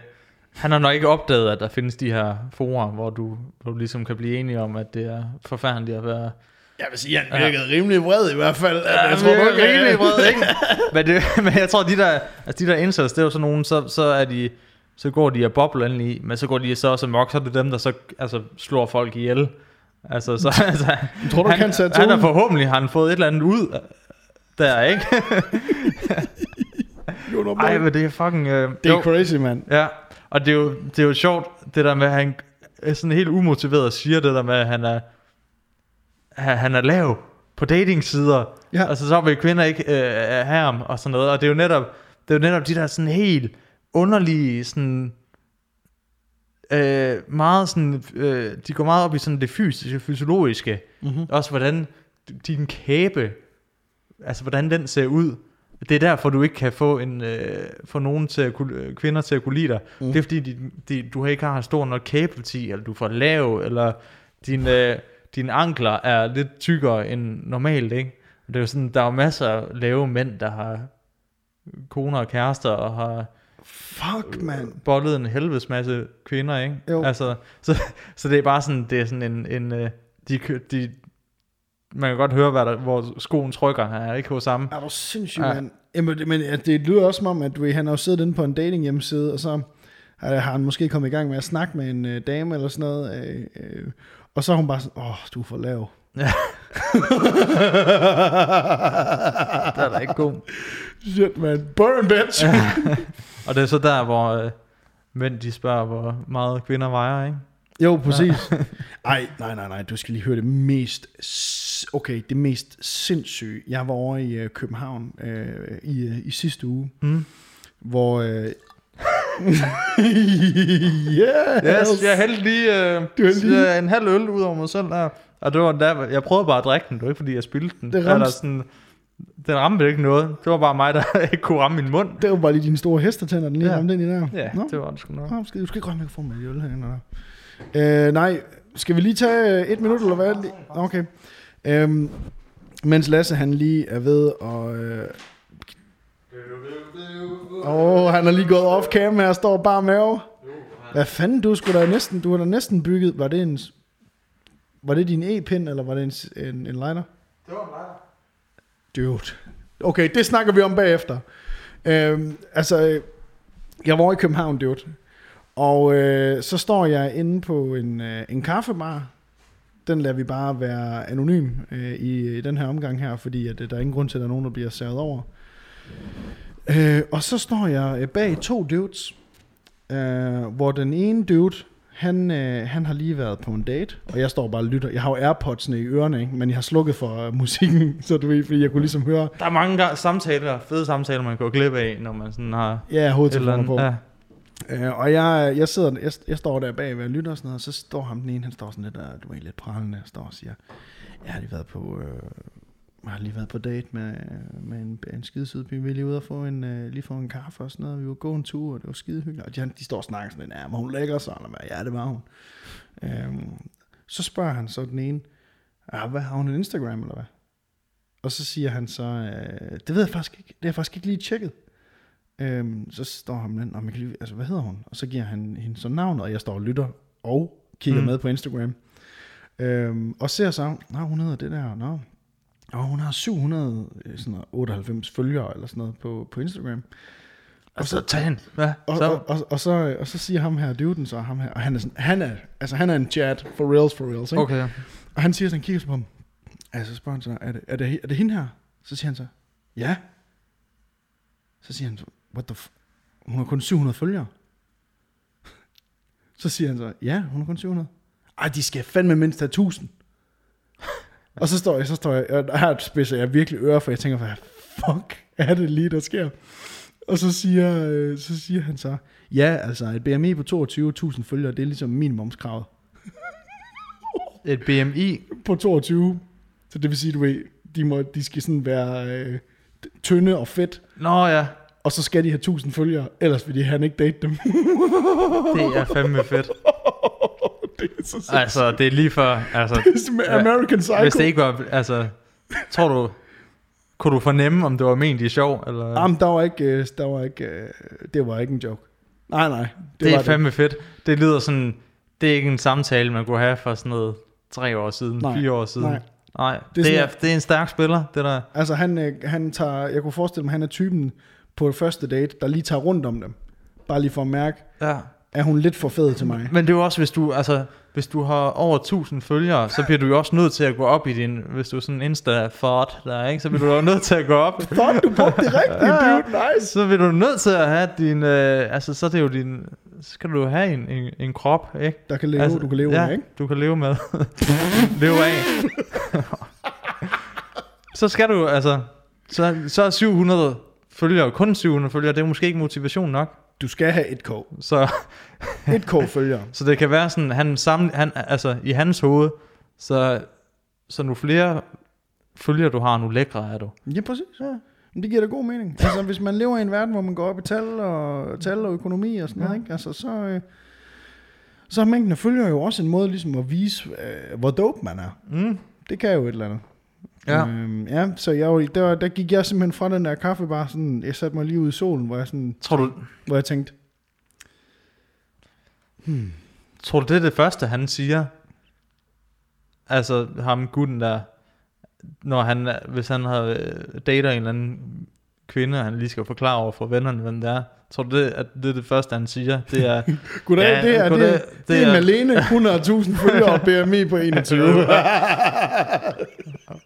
han har nok ikke opdaget, at der findes de her forer, hvor du, hvor du ligesom kan blive enige om, at det er forfærdeligt at være... Jeg vil sige, han virkede ja. rimelig vred i hvert fald. Ja, jeg tror du ikke, rimelig vred, ikke? men, det, men jeg tror, de der, altså de der incels, det er jo sådan nogen, så, så er de, så går de og bobler ind i, men så går de så også amok, så er det dem, der så altså, slår folk ihjel. Altså, så, altså, Tror du, han, han sætter han er forhåbentlig har han fået et eller andet ud der, ikke? Jo, Ej, men det er fucking... Øh, det er jo. crazy, mand. Ja, og det er, jo, det er jo sjovt, det der med, at han er sådan helt umotiveret siger det der med, at han er, han er lav på datingsider. Ja. Altså så vil kvinder ikke øh, have ham og sådan noget. Og det er jo netop, det er jo netop de der sådan helt underlige, sådan, øh, meget sådan, øh, de går meget op i sådan det fysiske, fysiologiske. Mhm. Også hvordan din kæbe, altså hvordan den ser ud. Det er derfor, du ikke kan få, en, øh, få nogen til at kunne, øh, kvinder til at kunne lide dig. Mm. Det er fordi, de, de, du ikke har stor nok kæbeparti, eller du er for lav, eller din, øh, dine ankler er lidt tykkere end normalt. Ikke? Det er jo sådan, der er jo masser af lave mænd, der har koner og kærester, og har Fuck, mand. bollet en helvedes masse kvinder, ikke? Jo. Altså, så, så det er bare sådan, det er sådan en, en øh, de, de, man kan godt høre, hvad der, hvor skoen trykker her, ikke hos ham. Er du sindssyg, Ja. mand? Jamen, det- men det lyder også som om, at han har jo siddet inde på en dating hjemmeside, og så har har han måske kommet i gang med at snakke med en øh, dame eller sådan noget, øh, øh, og så er hun bare sådan, åh, du er for lav. Ja. Det er da ikke god. Shit, man. Burn, bitch. Ja. Og det er så der, hvor øh, mænd de spørger, hvor meget kvinder vejer, ikke? Jo, præcis. Ej, nej, nej, nej, du skal lige høre det mest, okay, det mest sindssyge. Jeg var over i øh, København øh, i, øh, i sidste uge, Mm. hvor... Øh, yes. Yes, jeg hældte lige, øh, Du lige- øh, en halv øl ud over mig selv der. Og det var der, jeg prøvede bare at drikke den, det var ikke fordi jeg spildte den. Det Eller ramte- sådan, den ramte ikke noget. Det var bare mig, der ikke kunne ramme min mund. Det var bare lige dine store hestetænder, den lige Ja. ramte ind i der. Ja, Nå. det var det sgu nok. Nå, skal, du skal ikke røre mikrofonen med øl herinde. Eller? Øh, nej, skal vi lige tage øh, et minut, eller hvad? Okay. Øhm, mens Lasse han lige er ved og... Øh, Åh, oh, han er lige gået off cam her, står bare mave. Hvad fanden, du skulle da næsten, du har da næsten bygget, var det en, var det din e-pind, eller var det en, en, en liner? Det var en lejr. Dude. Okay, det snakker vi om bagefter. Øhm, altså, jeg var i København, dude. Og øh, så står jeg inde på en, øh, en kaffebar. Den lader vi bare være anonym øh, i, i den her omgang her, fordi at, øh, der er ingen grund til, at der er nogen, der bliver savet over. Øh, og så står jeg øh, bag to dudes, øh, hvor den ene dude, han, øh, han har lige været på en date, og jeg står bare og lytter. Jeg har jo Airpods'ene i ørerne, ikke? men jeg har slukket for øh, musikken, så du ved, fordi jeg kunne ligesom høre, Der er mange ga- samtaler, fede samtaler, man går glip af, når man sådan har ja, hovedtelefoner på. Ja. Øh, og jeg, jeg, sidder, jeg, jeg står der bag ved at lytte og sådan noget, og så står ham den ene, han står sådan lidt, der, du er lidt prallende, står og siger, jeg har lige været på, øh, jeg har lige været på date med, med en, en skide sød pige. Vi lige ude og få en, øh, lige få en kaffe og sådan noget. Vi var gå en tur, og det var skide hyggeligt. Og de, de står og snakker sådan lidt, ja, var hun lækker så? Eller hvad? Ja, det var hun. Øhm, så spørger han så den ene, ja, hvad har hun en Instagram eller hvad? Og så siger han så, øh, det ved jeg faktisk ikke, det har jeg faktisk ikke lige tjekket. Øhm, så står han den, "Nå, men jeg kan lige, altså hvad hedder hun? Og så giver han hende så navnet, og jeg står og lytter og kigger Mm. med på Instagram. Øhm, og ser så, nej, hun hedder det der, nå. Og hun har 798 følgere eller sådan noget på, på Instagram. Og så tag hende. Ja, Og, så. og, og, og, så, og så siger ham her, duden så ham her, og han er sådan, han er, altså han er en chat for reals, for reals, ikke? Okay. Og han siger sådan, han kigger på ham, altså spørger han så, er det, er, det, er det hende her? Så siger han så, ja. Så siger han så, what the f- hun har kun 700 følgere. Så siger han så, ja, hun har kun 700. Ej, de skal fandme mindst have 1000. Og så står jeg, så står jeg, og her spidser jeg virkelig ører, for jeg tænker, hvad fuck er det lige, der sker? Og så siger, øh, så siger han så, ja, altså et BMI på 22.000 følgere, det er ligesom minimumskravet Et BMI. på 22. Så det vil sige, du ved, de, må, de skal sådan være øh, tynde og fedt, Nå ja, og så skal de have 1000 følgere, ellers vil de han ikke date dem. det er fandme fedt. Det er så. Altså, det er lige for, altså, Det er som American Psycho. hvis det ikke var, altså, tror du, kunne du fornemme, om det var ment i sjov, eller? Jamen, der var ikke, øh, der var ikke, øh, det var ikke en joke. Nej, nej. Det, det, er fandme fedt. Det lyder sådan, det er ikke en samtale, man kunne have for sådan noget tre år siden, Nej, fire år siden. nej. Nej, Det er det, det, er, sådan- det er en stærk spiller, det der. Altså, han, øh, han tager, jeg kunne forestille mig, han er typen på første date, der lige tager rundt om dem. bare lige for at mærke, Ja. Er hun lidt for fed til mig. Men det er jo også, hvis du, altså, hvis du har over 1000 følgere, så bliver du jo også nødt til at gå op i din, hvis du er sådan insta fart der, ikke? Så bliver du jo nødt til at gå op. Fuck, du brugte det rigtigt, Ja, dude. Nice. Så bliver du nødt til at have din, øh, altså så er det jo din, så skal du have en, en, en krop, ikke? Der kan leve, altså, du kan leve ja, af, ikke? du kan leve med. leve af. så skal du, altså, så, så er 700 følgere, kun 700 følgere, det er måske ikke motivation nok. Du skal have et k. Så, Et k følger. så det kan være sådan, han sammen, han, altså i hans hoved, så, så nu flere følgere du har, nu lækre er du. Ja, præcis. Ja. Men det giver da god mening. Altså, hvis man lever i en verden, hvor man går op i tal og, tal og økonomi og sådan noget, ikke? Altså, så, øh, så mængden af følgere jo også en måde ligesom at vise, øh, hvor dope man er. Mm. Det kan jo et eller andet. Ja. Øhm, ja, så jeg, der, der gik jeg simpelthen fra den der kaffebar, sådan, jeg satte mig lige ud i solen, hvor jeg, sådan, Tror du, hvor jeg tænkte, tror du, det er det første, han siger? Altså ham gutten der, når han, hvis han har øh, dater en eller anden kvinde, og han lige skal forklare over for vennerne, hvem det er. Tror du, det, at det er det første, han siger? Det er, goddag, Ja, det, er, goddag, det, er, det det er- Malene, 100.000 følgere og BMI på 21.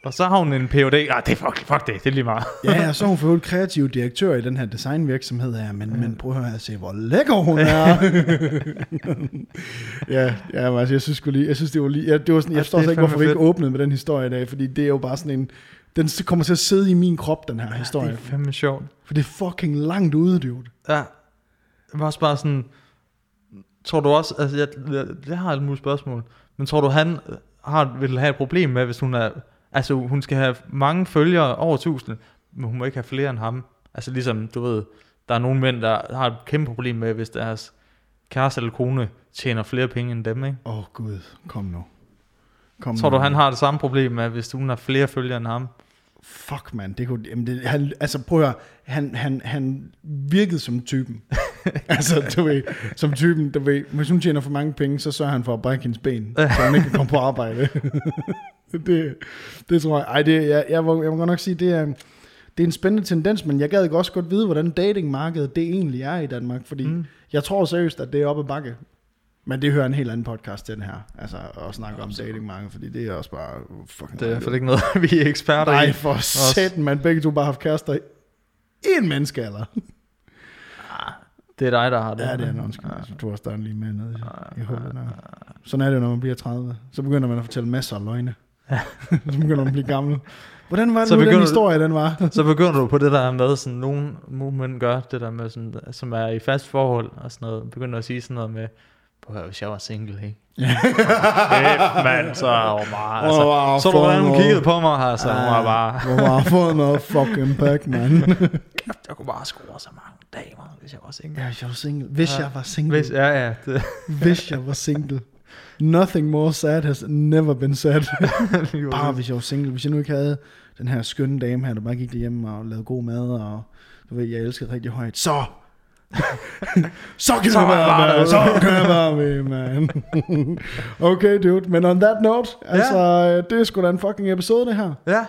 og så har hun en Ph.D. Ah, det er fuck, fuck det, det er lige meget. Ja, og så er hun for kreativ direktør i den her designvirksomhed her, men, men prøv at høre, se hvor lækker hun er. ja, ja men altså, jeg synes, lige, jeg synes, det var lige, ja, det var sådan, jeg Altså, forstår det slet ikke, hvorfor vi ikke åbnede med den historie i dag, fordi det er jo bare sådan en, den kommer til at sidde i min krop, den her Det historie. er fandme sjovt. For det er fucking langt ude, dude. Ja. Det var også bare sådan, tror du også, altså jeg, jeg, jeg har alle mulige spørgsmål, men tror du, han har, vil have et problem med, hvis hun er, altså hun skal have mange følgere, over 1000, men hun må ikke have flere end ham. Altså ligesom, du ved, der er nogle mænd, der har et kæmpe problem med, hvis deres kæreste eller kone tjener flere penge end dem, ikke? Åh oh, gud, kom nu. Kom Tror nu. du, han har det samme problem med, hvis hun har flere følgere end ham? Fuck, man. Det kunne, jamen det, han, altså prøv at høre, han, han, han virkede som typen. altså, du ved, som typen, du ved, hvis hun tjener for mange penge, så sørger han for at brække hendes ben, så hun ikke kan komme på arbejde. det, det tror jeg. Ej, det, jeg, jeg, må, jeg må godt nok sige, det er, det er en spændende tendens, men jeg gad også godt vide, hvordan datingmarkedet det egentlig er i Danmark, fordi mm. jeg tror seriøst, at det er oppe ad bakke. Men det hører en helt anden podcast til den her, altså at snakke om datingmarkedet, fordi det er også bare fucking Det er i fald ikke noget, vi er eksperter Nej, i. for satan, man begge to bare haft kærester i en menneskealder. Det er dig, der har det. Ja, det er en undskyld. Altså, du har også lige med nede i, i hullet der. Sådan er det, når man bliver 30. Så begynder man at fortælle masser af løgne. så begynder man at blive gammel. Hvordan var det Så nu, den historie, den var? Så begynder du på det der med, sådan nogle mænd gør, det der med, sådan, som er i fast forhold og sådan noget, begynder at sige sådan noget med, på her, hvis jeg var single, ikke? Kæft, mand, så hun bare, altså, wow, så du, hvordan hun kiggede på mig, altså, hun var bare, Hvor har fået noget fucking pack, man. jeg kunne bare score så mange damer, hvis jeg var single. ja, hvis jeg var single. Hvis Ja. jeg var single. Hvis, ja, ja, det, Hvis jeg var single. Nothing more sad has never been said. lige Bare hvis jeg var single. Hvis jeg nu ikke havde den her skønne dame her, der bare gik derhjemme og lavede god mad, og du ved, jeg elskede rigtig højt. Så! så kan Så jeg være med, så kan jeg være med, man. okay, dude. Men on that note, altså, øh, det er sgu da en fucking episode, det her. Ja,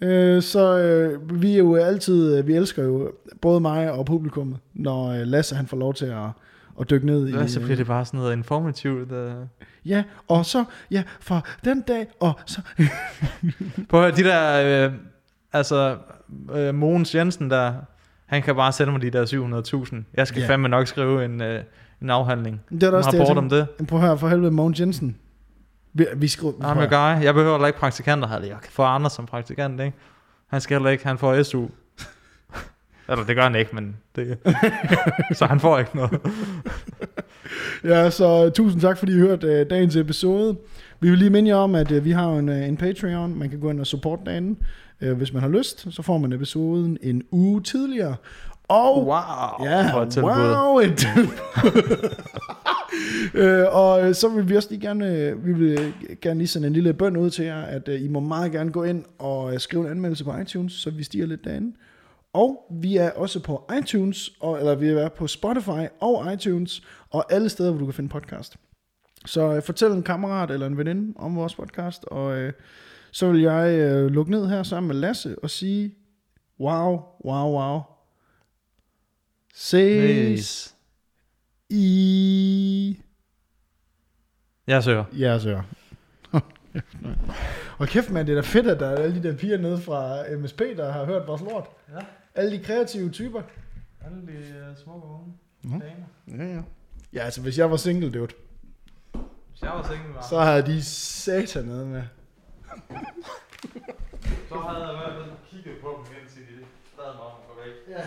Øh, så øh, vi er jo altid, øh, vi elsker jo både mig og publikummet, når øh, Lasse han får lov til at, at dykke ned i... ja, så øh, bliver det bare sådan noget informativt. Uh. Ja, og så, ja, fra den dag, og så... Prøv at høre, de der, øh, altså, øh, Mogens Jensen der, han kan bare sende mig de der 700.000. Jeg skal Ja. yeah. fandme nok skrive en, øh, en afhandling. Det er da En også det, rapport om tænkte. det. Prøv at høre, for helvede, Mogens Jensen. Vi, vi skriver... I'm a guy. Jeg behøver heller ikke praktikanter her. Jeg kan få Anders som praktikant, ikke? Han skal heller ikke, han får SU. Eller det gør han ikke, men det... så han får ikke noget. Ja, så uh, tusind tak, fordi I hørte uh, dagens episode. Vi vil lige minde jer om, at uh, vi har en, uh, en Patreon. Man kan gå ind og supporte derinde. Uh, hvis man har lyst, så får man episoden en uge tidligere. Og Wow. Ja, wow, et øh, og øh, så vil vi også lige gerne, øh, vi vil øh, gerne lige sende en lille bøn ud til jer, at øh, I må meget gerne gå ind og øh, skrive en anmeldelse på iTunes, så vi stiger lidt derinde. Og vi er også på iTunes, og, eller vi er på Spotify og iTunes, og alle steder, hvor du kan finde podcast. Så øh, fortæl en kammerat eller en veninde om vores podcast, og øh, så vil jeg øh, lukke ned her sammen med Lasse og sige, wow, wow, wow. Ses. Nice. I Jeg søger. jeres ører. Og kæft mand, det er da fedt, at der er alle de der piger nede fra MSP, der har hørt vores lort. Ja. Alle de kreative typer. Alle de uh, smukke unge Mhm. damer. Ja, ja. Ja, altså hvis jeg var single, dude, Hvis jeg var single, var, så havde de satan nede med. så havde jeg i hvert fald kigget på dem, indtil de bad mig om at gå væk. Ja.